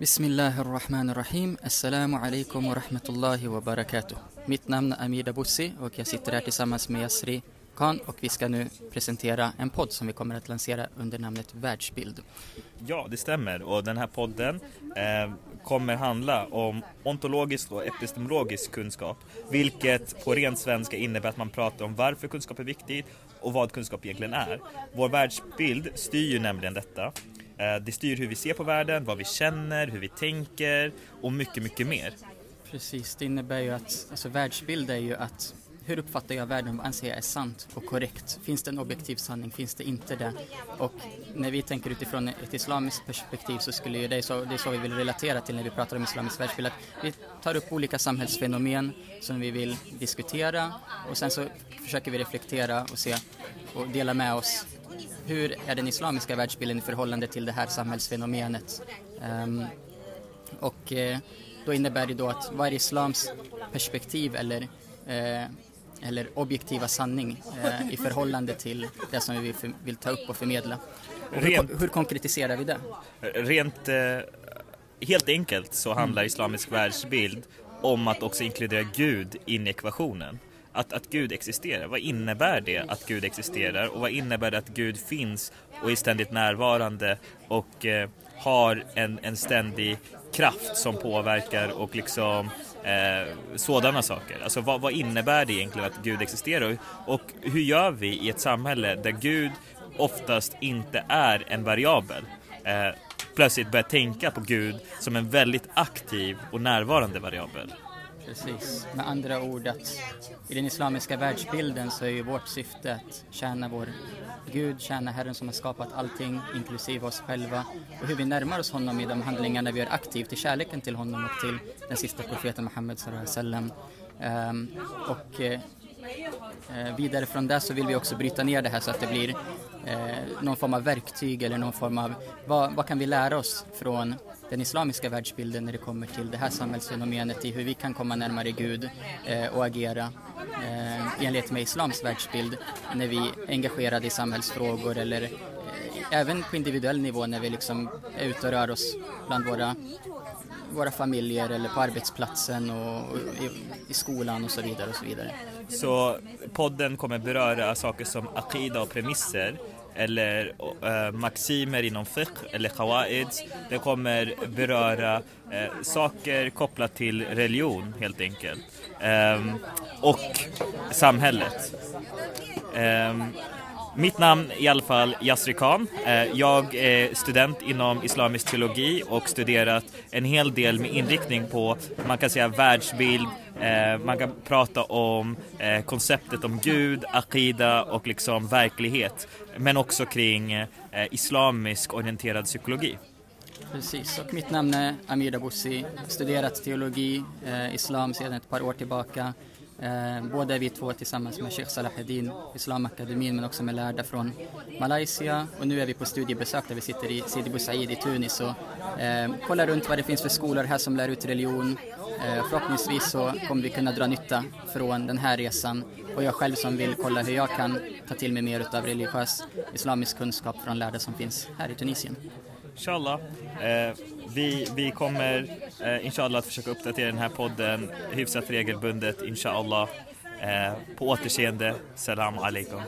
Bismillahir Rahmanir Rahim. Assalamu alaikum wa rahmatullahi wa barakatuh. Mitt namn är Amida Bussi och jag sitter här tillsammans med Yasri Khan och vi ska nu presentera en podd som vi kommer att lansera under namnet Världsbild. Ja, det stämmer och den här podden eh, kommer handla om ontologisk och epistemologisk kunskap, vilket på ren svenska innebär att man pratar om varför kunskap är viktigt och vad kunskap egentligen är. Vår världsbild styr ju nämligen detta. Eh, det styr hur vi ser på världen, vad vi känner, hur vi tänker och mycket, mycket mer. Precis, det innebär ju att, alltså världsbild är ju att hur uppfattar jag världen, vad anser jag är sant och korrekt? Finns det en objektiv sanning, finns det inte det? Och när vi tänker utifrån ett islamiskt perspektiv så skulle ju det, så, det är så vi vill relatera till när vi pratar om islamisk världsbild, att vi tar upp olika samhällsfenomen som vi vill diskutera och sen så försöker vi reflektera och se och dela med oss hur är den islamiska världsbilden i förhållande till det här samhällsfenomenet? Um, och eh, då innebär det då att vad är islams perspektiv eller eh, eller objektiva sanning eh, i förhållande till det som vi vill, för, vill ta upp och förmedla. Och Rent- hur, hur konkretiserar vi det? Rent eh, helt enkelt så handlar islamisk världsbild om att också inkludera Gud in i ekvationen. Att, att Gud existerar, vad innebär det att Gud existerar och vad innebär det att Gud finns och är ständigt närvarande och eh, har en, en ständig kraft som påverkar och liksom eh, sådana saker. Alltså vad, vad innebär det egentligen att Gud existerar och, hur gör vi i ett samhälle där Gud oftast inte är en variabel? Eh, plötsligt börjar tänka på Gud som en väldigt aktiv och närvarande variabel. Precis. Med andra ord att i den islamiska världsbilden så är ju vårt syfte att tjäna vår Gud, tjäna Herren som har skapat allting, inklusive oss själva. Och hur vi närmar oss honom i de handlingarna vi gör aktivt, i kärleken till honom och till den sista profeten Muhammed sallallahu alaihi wasallam. Ehm, och eh, eh, vidare från det så vill vi också bryta ner det här så att det blir eh, någon form av verktyg eller någon form av, vad, vad kan vi lära oss från den islamiska världsbilden när det kommer till det här samhällsfenomenet i hur vi kan komma närmare Gud eh, och agera eh, i enlighet med islams världsbild när vi är engagerade i samhällsfrågor eller eh, även på individuell nivå när vi liksom är ute och rör oss bland våra, våra familjer eller på arbetsplatsen och, och i, i skolan och så vidare och så vidare. Så podden kommer beröra saker som akida och premisser eller eh, maximer inom fiqh eller qawaids. Det kommer beröra eh, saker kopplat till religion helt enkelt. Ehm, och samhället. Ehm, mitt namn är i alla fall Yasri Khan. Eh, jag är student inom islamisk teologi och studerat en hel del med inriktning på, man kan säga världsbild, eh, man kan prata om eh, konceptet om Gud, akida och liksom verklighet. Men också kring eh, islamisk orienterad psykologi. Precis, och mitt namn är Amir Dabussi, studerat teologi, eh, islam sedan ett par år tillbaka. Eh, både vi två tillsammans med Sheikh Salahuddin, Islamakademin, men också med lärda från Malaysia. Och nu är vi på studiebesök där vi sitter i Sidi Bou Said i Tunis och eh, kollar runt vad det finns för skolor här som lär ut religion. Eh, förhoppningsvis så kommer vi kunna dra nytta från den här resan och jag själv som vill kolla hur jag kan ta till mig mer av religiös islamisk kunskap från lärda som finns här i Tunisien. Inshallah. Eh, vi, vi kommer eh, inshallah att försöka uppdatera den här podden hyfsat regelbundet inshallah inshallah. Eh, på återseende, salam alaikum.